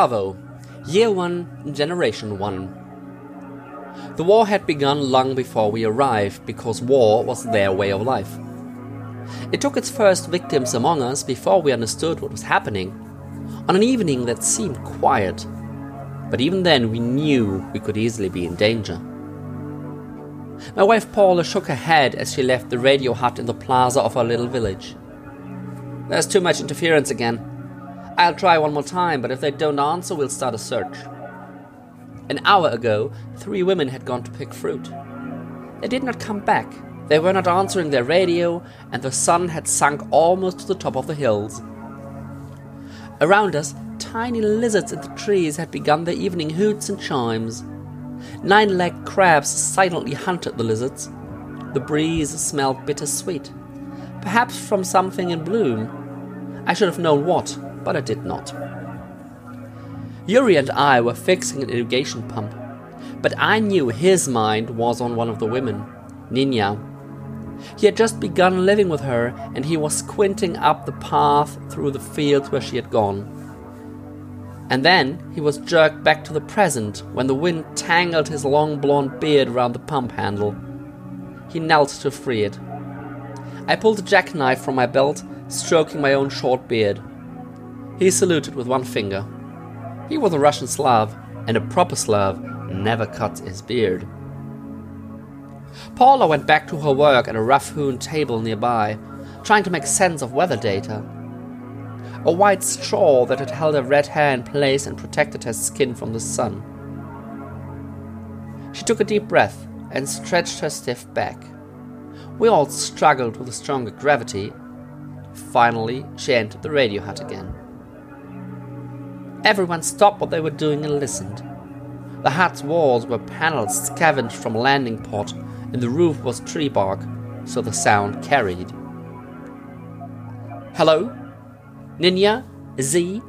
Octavo, Year 1, Generation 1. The war had begun long before we arrived because war was their way of life. It took its first victims among us before we understood what was happening, on an evening that seemed quiet. But even then, we knew we could easily be in danger. My wife Paula shook her head as she left the radio hut in the plaza of our little village. There's too much interference again. I'll try one more time, but if they don't answer, we'll start a search. An hour ago, three women had gone to pick fruit. They did not come back. They were not answering their radio, and the sun had sunk almost to the top of the hills. Around us, tiny lizards in the trees had begun their evening hoots and chimes. Nine legged crabs silently hunted the lizards. The breeze smelled bittersweet, perhaps from something in bloom. I should have known what, but I did not. Yuri and I were fixing an irrigation pump, but I knew his mind was on one of the women, Nina. He had just begun living with her, and he was squinting up the path through the fields where she had gone. And then he was jerked back to the present when the wind tangled his long blonde beard around the pump handle. He knelt to free it. I pulled a jackknife from my belt, stroking my own short beard. He saluted with one finger. He was a Russian Slav, and a proper Slav never cuts his beard. Paula went back to her work at a rough hewn table nearby, trying to make sense of weather data. A white straw that had held her red hair in place and protected her skin from the sun. She took a deep breath and stretched her stiff back. We all struggled with a stronger gravity. Finally, she entered the radio hut again. Everyone stopped what they were doing and listened. The hut's walls were panels scavenged from a landing pod, and the roof was tree bark, so the sound carried. Hello? Ninja? Z?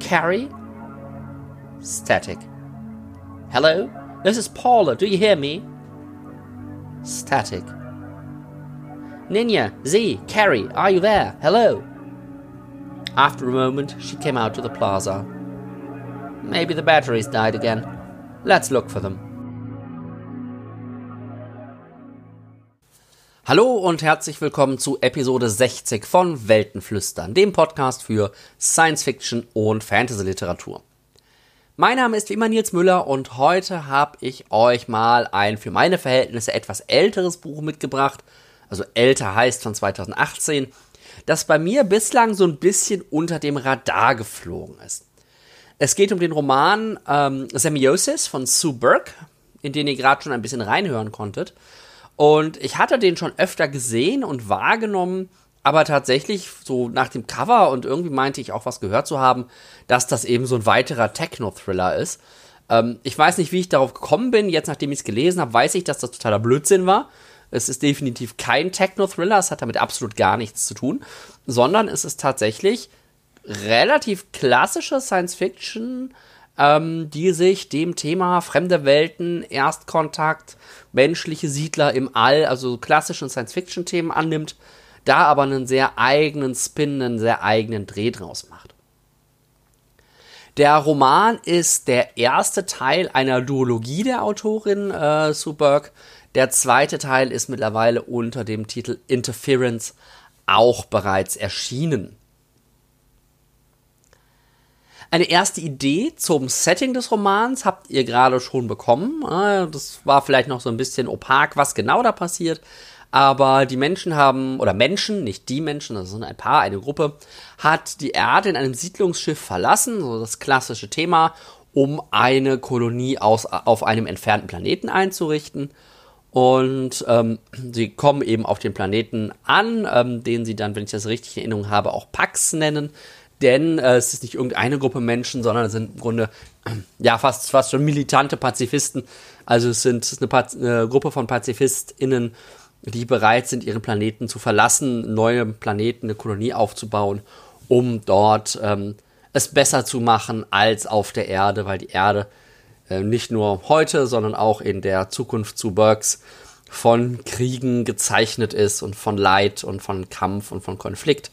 Carrie? Static. Hello? This is Paula. Do you hear me? Static. Ninja, Z, Carrie, are you there? Hello? After a moment, she came out to the plaza. Maybe the batteries died again. Let's look for them. Hallo und herzlich willkommen zu Episode 60 von Weltenflüstern, dem Podcast für Science Fiction und Fantasy Literatur. Mein Name ist wie immer Nils Müller und heute habe ich euch mal ein für meine Verhältnisse etwas älteres Buch mitgebracht, also älter heißt von 2018, das bei mir bislang so ein bisschen unter dem Radar geflogen ist. Es geht um den Roman ähm, Semiosis von Sue Burke, in den ihr gerade schon ein bisschen reinhören konntet. Und ich hatte den schon öfter gesehen und wahrgenommen, aber tatsächlich so nach dem Cover und irgendwie meinte ich auch was gehört zu haben, dass das eben so ein weiterer Techno-Thriller ist. Ähm, ich weiß nicht, wie ich darauf gekommen bin. Jetzt, nachdem ich es gelesen habe, weiß ich, dass das totaler Blödsinn war. Es ist definitiv kein Techno-Thriller, es hat damit absolut gar nichts zu tun, sondern es ist tatsächlich relativ klassische Science Fiction, ähm, die sich dem Thema fremde Welten, Erstkontakt, menschliche Siedler im All, also klassischen Science-Fiction-Themen annimmt, da aber einen sehr eigenen Spin, einen sehr eigenen Dreh draus macht. Der Roman ist der erste Teil einer Duologie der Autorin äh, Sue Burke. Der zweite Teil ist mittlerweile unter dem Titel Interference auch bereits erschienen. Eine erste Idee zum Setting des Romans habt ihr gerade schon bekommen. Ah, das war vielleicht noch so ein bisschen opak, was genau da passiert. Aber die Menschen haben, oder Menschen, nicht die Menschen, sind ein paar, eine Gruppe, hat die Erde in einem Siedlungsschiff verlassen, so das klassische Thema, um eine Kolonie aus, auf einem entfernten Planeten einzurichten. Und ähm, sie kommen eben auf den Planeten an, ähm, den sie dann, wenn ich das richtig in Erinnerung habe, auch Pax nennen denn äh, es ist nicht irgendeine Gruppe Menschen, sondern es sind im Grunde ja fast, fast schon militante Pazifisten. Also es sind eine, Paz eine Gruppe von PazifistInnen, die bereit sind, ihren Planeten zu verlassen, neue Planeten, eine Kolonie aufzubauen, um dort ähm, es besser zu machen als auf der Erde, weil die Erde äh, nicht nur heute, sondern auch in der Zukunft zu Burks von Kriegen gezeichnet ist und von Leid und von Kampf und von Konflikt.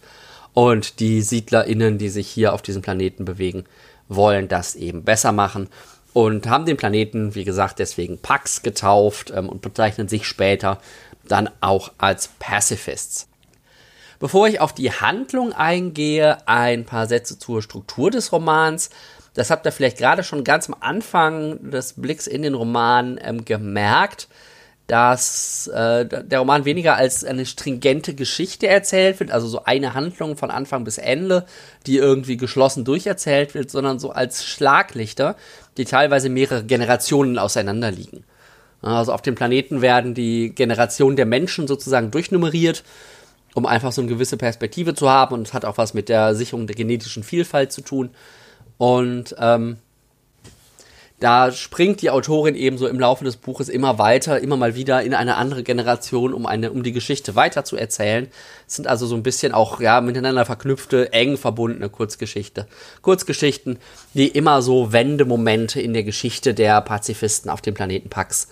Und die SiedlerInnen, die sich hier auf diesem Planeten bewegen, wollen das eben besser machen und haben den Planeten, wie gesagt, deswegen Pax getauft ähm, und bezeichnen sich später dann auch als Pacifists. Bevor ich auf die Handlung eingehe, ein paar Sätze zur Struktur des Romans. Das habt ihr vielleicht gerade schon ganz am Anfang des Blicks in den Roman ähm, gemerkt dass äh, der Roman weniger als eine stringente Geschichte erzählt wird, also so eine Handlung von Anfang bis Ende, die irgendwie geschlossen durcherzählt wird, sondern so als Schlaglichter, die teilweise mehrere Generationen auseinanderliegen. Also auf dem Planeten werden die Generationen der Menschen sozusagen durchnummeriert, um einfach so eine gewisse Perspektive zu haben und es hat auch was mit der Sicherung der genetischen Vielfalt zu tun. Und ähm, da springt die Autorin eben so im Laufe des Buches immer weiter, immer mal wieder in eine andere Generation, um eine, um die Geschichte weiter zu erzählen. Es sind also so ein bisschen auch, ja, miteinander verknüpfte, eng verbundene Kurzgeschichte. Kurzgeschichten, die immer so Wendemomente in der Geschichte der Pazifisten auf dem Planeten Pax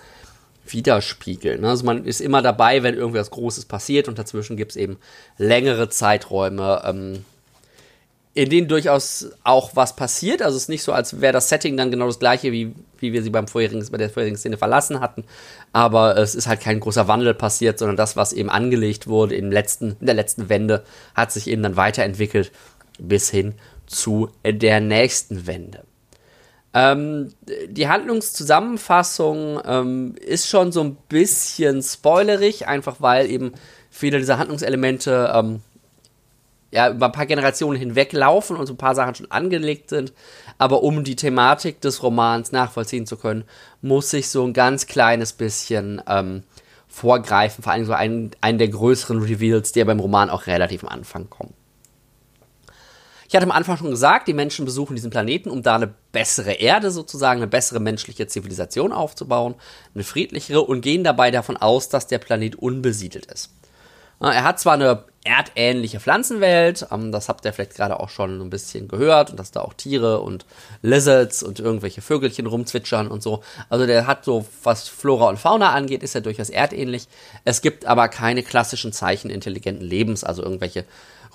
widerspiegeln. Also man ist immer dabei, wenn irgendwas Großes passiert und dazwischen gibt es eben längere Zeiträume, ähm, in denen durchaus auch was passiert. Also es ist nicht so, als wäre das Setting dann genau das gleiche, wie, wie wir sie beim vorherigen, bei der vorherigen Szene verlassen hatten. Aber es ist halt kein großer Wandel passiert, sondern das, was eben angelegt wurde im letzten, in der letzten Wende, hat sich eben dann weiterentwickelt bis hin zu der nächsten Wende. Ähm, die Handlungszusammenfassung ähm, ist schon so ein bisschen spoilerig, einfach weil eben viele dieser Handlungselemente ähm, ja, über ein paar Generationen hinweg laufen und so ein paar Sachen schon angelegt sind. Aber um die Thematik des Romans nachvollziehen zu können, muss ich so ein ganz kleines bisschen ähm, vorgreifen. Vor allem so einen, einen der größeren Reveals, ja beim Roman auch relativ am Anfang kommen. Ich hatte am Anfang schon gesagt, die Menschen besuchen diesen Planeten, um da eine bessere Erde sozusagen, eine bessere menschliche Zivilisation aufzubauen, eine friedlichere und gehen dabei davon aus, dass der Planet unbesiedelt ist. Er hat zwar eine erdähnliche Pflanzenwelt. Ähm, das habt ihr vielleicht gerade auch schon ein bisschen gehört und dass da auch Tiere und Lizards und irgendwelche Vögelchen rumzwitschern und so. Also der hat so, was Flora und Fauna angeht, ist er durchaus erdähnlich. Es gibt aber keine klassischen Zeichen intelligenten Lebens, also irgendwelche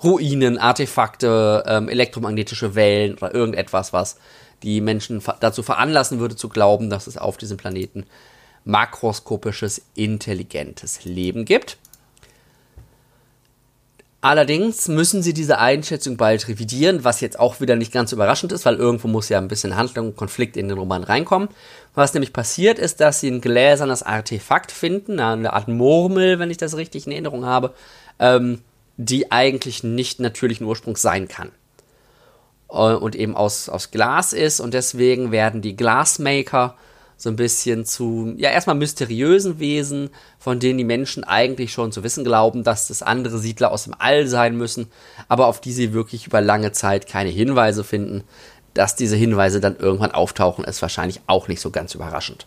Ruinen, Artefakte, ähm, elektromagnetische Wellen oder irgendetwas, was die Menschen dazu veranlassen würde zu glauben, dass es auf diesem Planeten makroskopisches, intelligentes Leben gibt. Allerdings müssen sie diese Einschätzung bald revidieren, was jetzt auch wieder nicht ganz überraschend ist, weil irgendwo muss ja ein bisschen Handlung und Konflikt in den Roman reinkommen. Was nämlich passiert ist, dass sie ein gläsernes Artefakt finden, eine Art Murmel, wenn ich das richtig in Erinnerung habe, ähm, die eigentlich nicht natürlichen Ursprungs sein kann. Äh, und eben aus, aus Glas ist und deswegen werden die Glassmaker so ein bisschen zu, ja, erstmal mysteriösen Wesen, von denen die Menschen eigentlich schon zu wissen glauben, dass das andere Siedler aus dem All sein müssen, aber auf die sie wirklich über lange Zeit keine Hinweise finden. Dass diese Hinweise dann irgendwann auftauchen, ist wahrscheinlich auch nicht so ganz überraschend.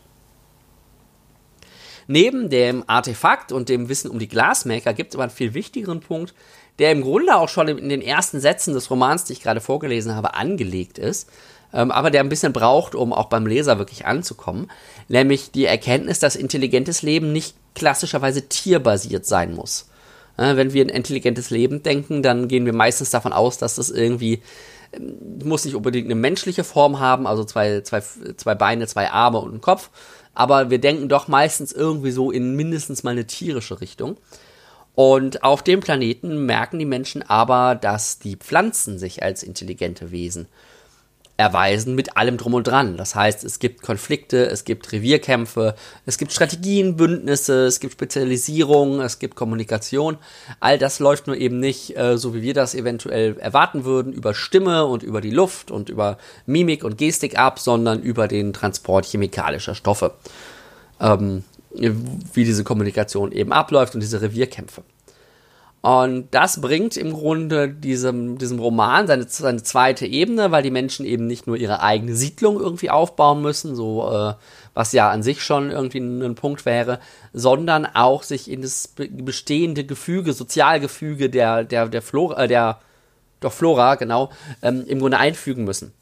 Neben dem Artefakt und dem Wissen um die Glasmaker gibt es aber einen viel wichtigeren Punkt, der im Grunde auch schon in den ersten Sätzen des Romans, die ich gerade vorgelesen habe, angelegt ist ähm, aber der ein bisschen braucht, um auch beim Leser wirklich anzukommen. Nämlich die Erkenntnis, dass intelligentes Leben nicht klassischerweise tierbasiert sein muss. Äh, wenn wir ein intelligentes Leben denken, dann gehen wir meistens davon aus, dass das irgendwie ähm, muss nicht unbedingt eine menschliche Form haben, also zwei, zwei, zwei Beine, zwei Arme und einen Kopf. Aber wir denken doch meistens irgendwie so in mindestens mal eine tierische Richtung. Und auf dem Planeten merken die Menschen aber, dass die Pflanzen sich als intelligente Wesen erweisen mit allem drum und dran. Das heißt, es gibt Konflikte, es gibt Revierkämpfe, es gibt Strategien, Bündnisse, es gibt Spezialisierung, es gibt Kommunikation. All das läuft nur eben nicht, äh, so wie wir das eventuell erwarten würden, über Stimme und über die Luft und über Mimik und Gestik ab, sondern über den Transport chemikalischer Stoffe. Ähm, wie diese Kommunikation eben abläuft und diese Revierkämpfe. Und das bringt im Grunde diesem, diesem Roman seine, seine zweite Ebene, weil die Menschen eben nicht nur ihre eigene Siedlung irgendwie aufbauen müssen, so äh, was ja an sich schon irgendwie ein, Punkt wäre, sondern auch sich in das bestehende Gefüge, Sozialgefüge der, der, der Flora, äh, der, doch Flora, genau, ähm, im Grunde einfügen müssen.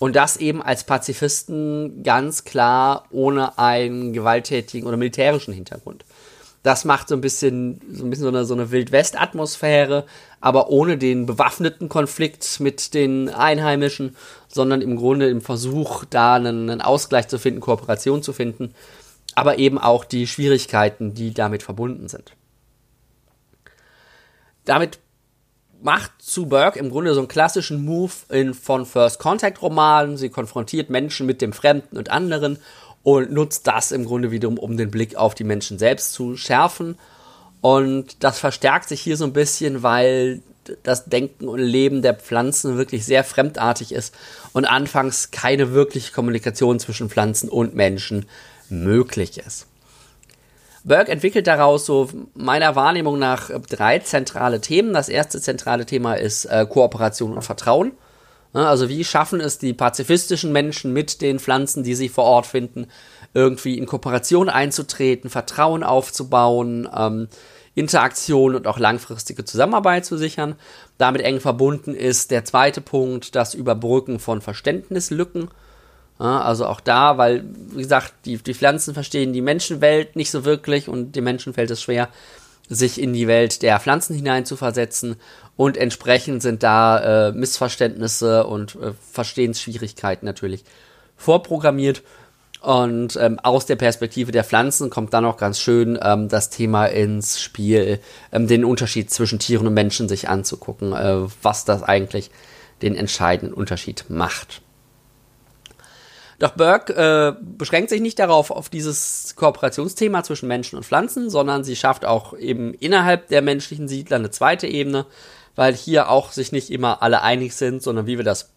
Und das eben als Pazifisten ganz klar ohne einen gewalttätigen oder militärischen Hintergrund. Das macht so ein bisschen so ein bisschen so eine, so eine Wildwest-Atmosphäre, aber ohne den bewaffneten Konflikt mit den Einheimischen, sondern im Grunde im Versuch, da einen, einen Ausgleich zu finden, Kooperation zu finden, aber eben auch die Schwierigkeiten, die damit verbunden sind. Damit macht zu Burke im Grunde so einen klassischen Move in, von First Contact Romanen. Sie konfrontiert Menschen mit dem Fremden und anderen und nutzt das im Grunde wiederum, um den Blick auf die Menschen selbst zu schärfen. Und das verstärkt sich hier so ein bisschen, weil das Denken und Leben der Pflanzen wirklich sehr fremdartig ist und anfangs keine wirkliche Kommunikation zwischen Pflanzen und Menschen möglich ist. Burke entwickelt daraus so meiner Wahrnehmung nach drei zentrale Themen. Das erste zentrale Thema ist äh, Kooperation und Vertrauen. Also wie schaffen es die pazifistischen Menschen mit den Pflanzen, die sie vor Ort finden, irgendwie in Kooperation einzutreten, Vertrauen aufzubauen, ähm, Interaktion und auch langfristige Zusammenarbeit zu sichern. Damit eng verbunden ist der zweite Punkt, das Überbrücken von Verständnislücken. Ja, also auch da, weil, wie gesagt, die, die Pflanzen verstehen die Menschenwelt nicht so wirklich und dem Menschen fällt es schwer, sich in die Welt der Pflanzen hineinzuversetzen und entsprechend sind da äh, Missverständnisse und äh, Verstehensschwierigkeiten natürlich vorprogrammiert. Und ähm, aus der Perspektive der Pflanzen kommt dann auch ganz schön ähm, das Thema ins Spiel, ähm, den Unterschied zwischen Tieren und Menschen sich anzugucken, äh, was das eigentlich den entscheidenden Unterschied macht. Doch Burke äh, beschränkt sich nicht darauf, auf dieses Kooperationsthema zwischen Menschen und Pflanzen, sondern sie schafft auch eben innerhalb der menschlichen Siedler eine zweite Ebene, weil hier auch sich nicht immer alle einig sind, sondern wie wir das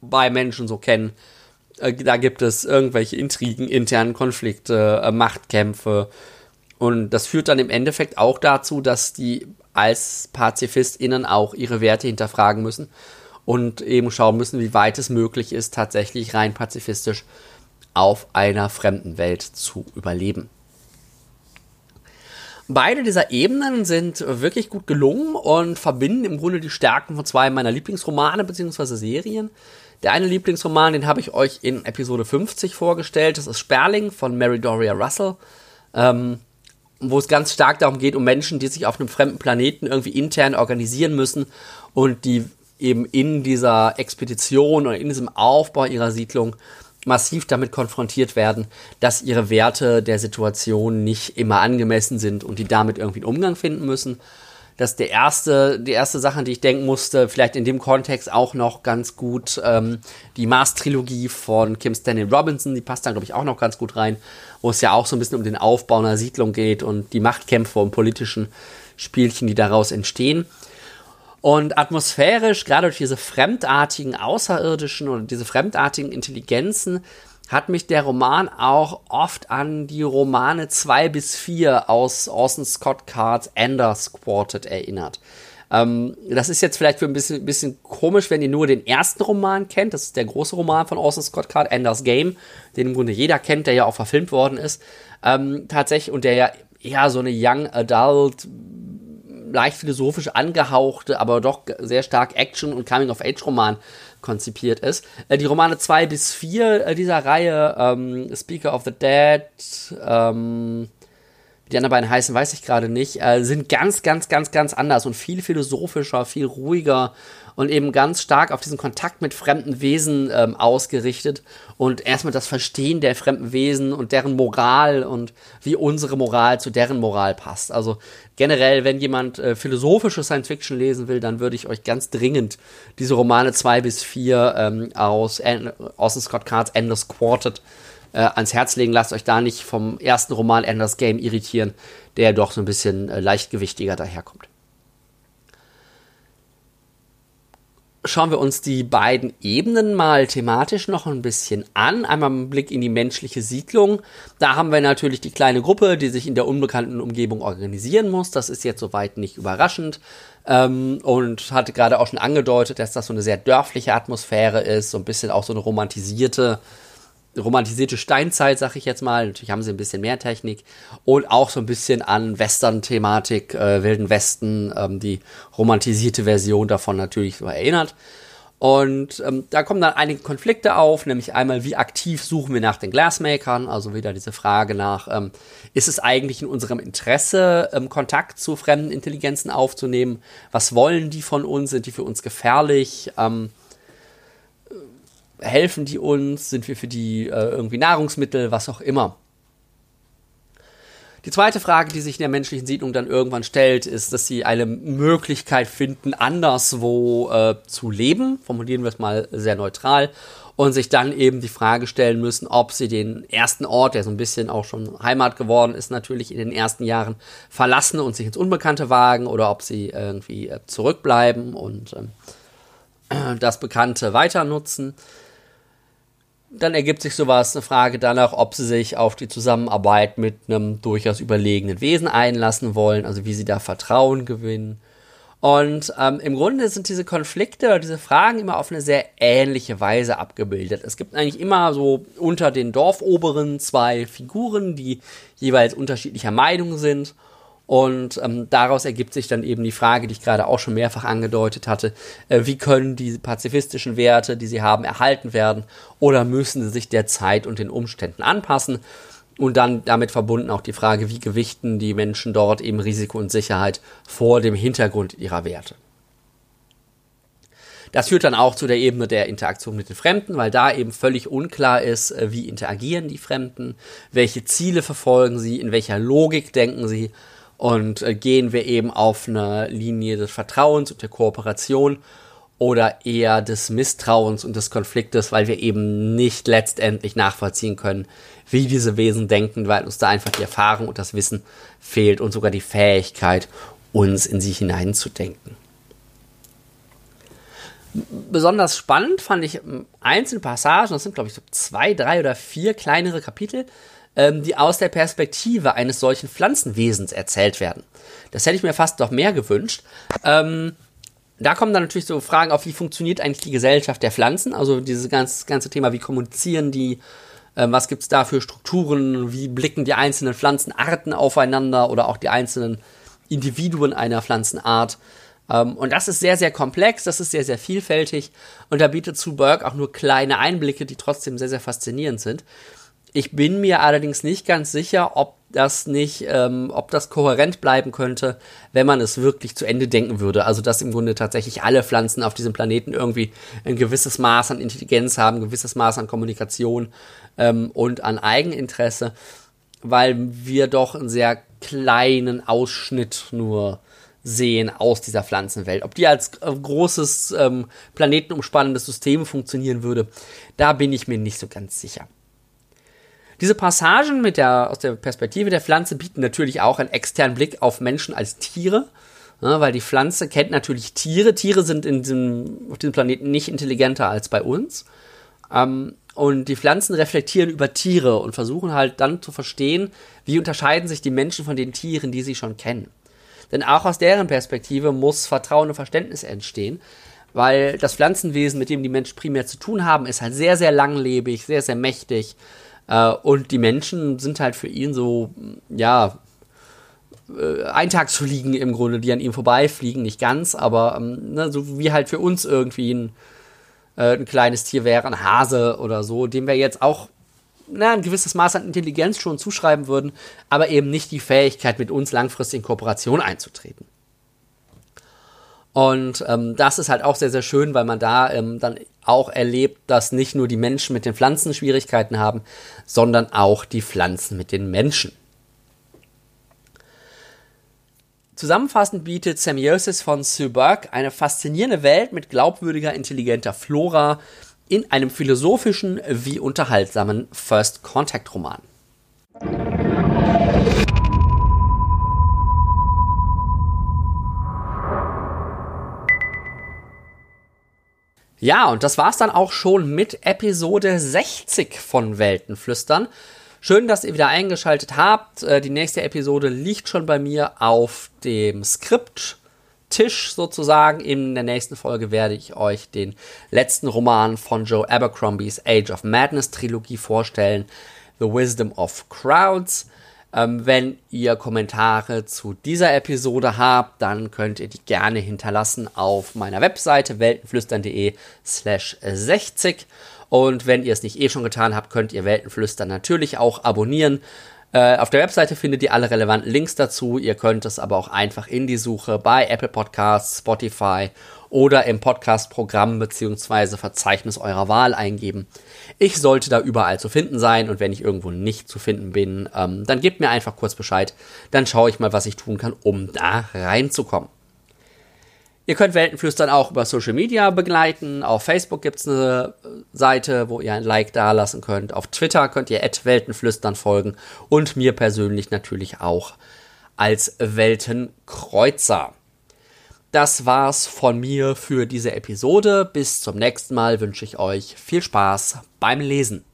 bei Menschen so kennen. Äh, da gibt es irgendwelche Intrigen, internen Konflikte, äh, Machtkämpfe. Und das führt dann im Endeffekt auch dazu, dass die als PazifistInnen auch ihre Werte hinterfragen müssen und eben schauen müssen, wie weit es möglich ist, tatsächlich rein pazifistisch auf einer fremden Welt zu überleben. Beide dieser Ebenen sind wirklich gut gelungen und verbinden im Grunde die Stärken von zwei meiner Lieblingsromane bzw. Serien. Der eine Lieblingsroman, den habe ich euch in Episode 50 vorgestellt. Das ist Sperling von Mary Doria Russell, ähm, wo es ganz stark darum geht, um Menschen, die sich auf einem fremden Planeten irgendwie intern organisieren müssen und die eben in dieser Expedition oder in diesem Aufbau ihrer Siedlung massiv damit konfrontiert werden, dass ihre Werte der Situation nicht immer angemessen sind und die damit irgendwie einen Umgang finden müssen. Das ist der erste, die erste Sache, die ich denken musste, vielleicht in dem Kontext auch noch ganz gut ähm, die Mars-Trilogie von Kim Stanley Robinson, die passt da, glaube ich, auch noch ganz gut rein, wo es ja auch so ein bisschen um den Aufbau einer Siedlung geht und die Machtkämpfe und politischen Spielchen, die daraus entstehen. Und atmosphärisch, gerade durch diese fremdartigen Außerirdischen oder diese fremdartigen Intelligenzen, hat mich der Roman auch oft an die Romane 2 bis 4 aus Orson Scott Cards Enders Quartet erinnert. Ähm, das ist jetzt vielleicht für ein bisschen, bisschen komisch, wenn ihr nur den ersten Roman kennt. Das ist der große Roman von Orson Scott Card, Enders Game, den im Grunde jeder kennt, der ja auch verfilmt worden ist. Ähm, tatsächlich, und der ja eher so eine Young Adult leicht philosophisch angehauchte, aber doch sehr stark Action- und Coming-of-Age-Roman konzipiert ist. Äh, die Romane 2 bis 4 äh, dieser Reihe, ähm, Speaker of the Dead, ähm, die anderen beiden heißen, weiß ich gerade nicht, äh, sind ganz, ganz, ganz, ganz anders und viel philosophischer, viel ruhiger und eben ganz stark auf diesen Kontakt mit fremden Wesen ähm, ausgerichtet und erstmal das Verstehen der fremden Wesen und deren Moral und wie unsere Moral zu deren Moral passt. Also generell, wenn jemand äh, philosophische Science Fiction lesen will, dann würde ich euch ganz dringend diese Romane 2 bis 4 ähm, aus Orson Scott Cards Endless Quartet äh, ans Herz legen. Lasst euch da nicht vom ersten Roman Endless Game irritieren, der doch so ein bisschen äh, leichtgewichtiger daherkommt. schauen wir uns die beiden Ebenen mal thematisch noch ein bisschen an. Einmal ein Blick in die menschliche Siedlung. Da haben wir natürlich die kleine Gruppe, die sich in der unbekannten Umgebung organisieren muss. Das ist jetzt soweit nicht überraschend. Ähm, und hatte gerade auch schon angedeutet, dass das so eine sehr dörfliche Atmosphäre ist, so ein bisschen auch so eine romantisierte romantisierte Steinzeit, sag ich jetzt mal. Natürlich haben sie ein bisschen mehr Technik und auch so ein bisschen an Western-Thematik, äh, Wilden Westen, ähm, die romantisierte Version davon natürlich erinnert. Und ähm, da kommen dann einige Konflikte auf, nämlich einmal, wie aktiv suchen wir nach den Glassmakern, also wieder diese Frage nach, ähm, ist es eigentlich in unserem Interesse, ähm, Kontakt zu fremden Intelligenzen aufzunehmen? Was wollen die von uns? Sind die für uns gefährlich? Ähm, helfen die uns? Sind wir für die äh, irgendwie Nahrungsmittel? Was auch immer. Die zweite Frage, die sich in der menschlichen Siedlung dann irgendwann stellt, ist, dass sie eine Möglichkeit finden, anderswo äh, zu leben. Formulieren wir es mal sehr neutral. Und sich dann eben die Frage stellen müssen, ob sie den ersten Ort, der so ein bisschen auch schon Heimat geworden ist, natürlich in den ersten Jahren verlassen und sich ins Unbekannte wagen oder ob sie irgendwie äh, zurückbleiben und äh, das Bekannte weiter nutzen dann ergibt sich sowas, eine Frage danach, ob sie sich auf die Zusammenarbeit mit einem durchaus überlegenen Wesen einlassen wollen, also wie sie da Vertrauen gewinnen. Und ähm, im Grunde sind diese Konflikte oder diese Fragen immer auf eine sehr ähnliche Weise abgebildet. Es gibt eigentlich immer so unter den Dorfoberen zwei Figuren, die jeweils unterschiedlicher Meinung sind. Und ähm, daraus ergibt sich dann eben die Frage, die ich gerade auch schon mehrfach angedeutet hatte, äh, wie können diese pazifistischen Werte, die sie haben, erhalten werden oder müssen sie sich der Zeit und den Umständen anpassen? Und dann damit verbunden auch die Frage, wie gewichten die Menschen dort eben Risiko und Sicherheit vor dem Hintergrund ihrer Werte. Das führt dann auch zu der Ebene der Interaktion mit den Fremden, weil da eben völlig unklar ist, äh, wie interagieren die Fremden, welche Ziele verfolgen sie, in welcher Logik denken sie und äh, gehen wir eben auf eine Linie des Vertrauens und der Kooperation oder eher des Misstrauens und des Konfliktes, weil wir eben nicht letztendlich nachvollziehen können, wie diese Wesen denken, weil uns da einfach die Erfahrung und das Wissen fehlt und sogar die Fähigkeit, uns in sie hineinzudenken. Besonders spannend fand ich ähm, einzelne Passagen, das sind glaube ich so zwei, drei oder vier kleinere Kapitel, ähm, die aus der Perspektive eines solchen Pflanzenwesens erzählt werden. Das hätte ich mir fast noch mehr gewünscht. Ähm, da kommen dann natürlich so Fragen auf, wie funktioniert eigentlich die Gesellschaft der Pflanzen? Also dieses ganze, ganze Thema, wie kommunizieren die? Ähm, was gibt's da für Strukturen? Wie blicken die einzelnen Pflanzenarten aufeinander oder auch die einzelnen Individuen einer Pflanzenart? Ähm, und das ist sehr, sehr komplex, das ist sehr, sehr vielfältig und da bietet Zuberg auch nur kleine Einblicke, die trotzdem sehr, sehr faszinierend sind. Ich bin mir allerdings nicht ganz sicher, ob das nicht, ähm, ob das kohärent bleiben könnte, wenn man es wirklich zu Ende denken würde. Also dass im Grunde tatsächlich alle Pflanzen auf diesem Planeten irgendwie ein gewisses Maß an Intelligenz haben, ein gewisses Maß an Kommunikation ähm, und an Eigeninteresse, weil wir doch einen sehr kleinen Ausschnitt nur sehen aus dieser Pflanzenwelt. Ob die als äh, großes ähm, planetenumspannendes System funktionieren würde, da bin ich mir nicht so ganz sicher. Diese Passagen mit der, aus der Perspektive der Pflanze bieten natürlich auch einen externen Blick auf Menschen als Tiere, ja, weil die Pflanze kennt natürlich Tiere. Tiere sind in diesem, auf diesem Planeten nicht intelligenter als bei uns. Ähm, und die Pflanzen reflektieren über Tiere und versuchen halt dann zu verstehen, wie unterscheiden sich die Menschen von den Tieren, die sie schon kennen. Denn auch aus deren Perspektive muss Vertrauen und Verständnis entstehen, weil das Pflanzenwesen, mit dem die Menschen primär zu tun haben, ist halt sehr, sehr langlebig, sehr, sehr mächtig äh, und die Menschen sind halt für ihn so, ja, äh, Eintagsfliegen im Grunde, die an ihm vorbeifliegen, nicht ganz, aber ähm, ne, so wie halt für uns irgendwie ein, äh, ein kleines Tier wäre, ein Hase oder so, dem wir jetzt auch na, ein gewisses Maß an Intelligenz schon zuschreiben würden, aber eben nicht die Fähigkeit, mit uns langfristig in Kooperation einzutreten. Und ähm, das ist halt auch sehr, sehr schön, weil man da ähm, dann auch erlebt, dass nicht nur die Menschen mit den Pflanzen Schwierigkeiten haben, sondern auch die Pflanzen mit den Menschen. Zusammenfassend bietet Semiosis von Suberg eine faszinierende Welt mit glaubwürdiger, intelligenter Flora in einem philosophischen wie unterhaltsamen First-Contact-Roman. Ja, und das war's dann auch schon mit Episode 60 von Weltenflüstern. Schön, dass ihr wieder eingeschaltet habt. Äh, die nächste Episode liegt schon bei mir auf dem Skripttisch sozusagen. In der nächsten Folge werde ich euch den letzten Roman von Joe Abercrombies Age of Madness Trilogie vorstellen. The Wisdom of Crowds. Ähm, wenn ihr Kommentare zu dieser Episode habt, dann könnt ihr die gerne hinterlassen auf meiner Webseite weltenflüstern.de slash 60. Und wenn ihr es nicht eh schon getan habt, könnt ihr Weltenflüstern natürlich auch abonnieren. Äh, auf der Webseite findet ihr alle relevanten Links dazu. Ihr könnt es aber auch einfach in die Suche bei Apple Podcasts, Spotify oder im Podcast-Programm bzw. Verzeichnis eurer Wahl eingeben. Ich sollte da überall zu finden sein und wenn ich irgendwo nicht zu finden bin, ähm, dann gebt mir einfach kurz Bescheid. Dann schaue ich mal, was ich tun kann, um da reinzukommen. Ihr könnt Weltenflüstern auch über Social Media begleiten. Auf Facebook gibt es eine Seite, wo ihr ein Like dalassen könnt. Auf Twitter könnt ihr Weltenflüstern folgen und mir persönlich natürlich auch als Weltenkreuzer. Das war's von mir für diese Episode. Bis zum nächsten Mal wünsche ich euch viel Spaß beim Lesen.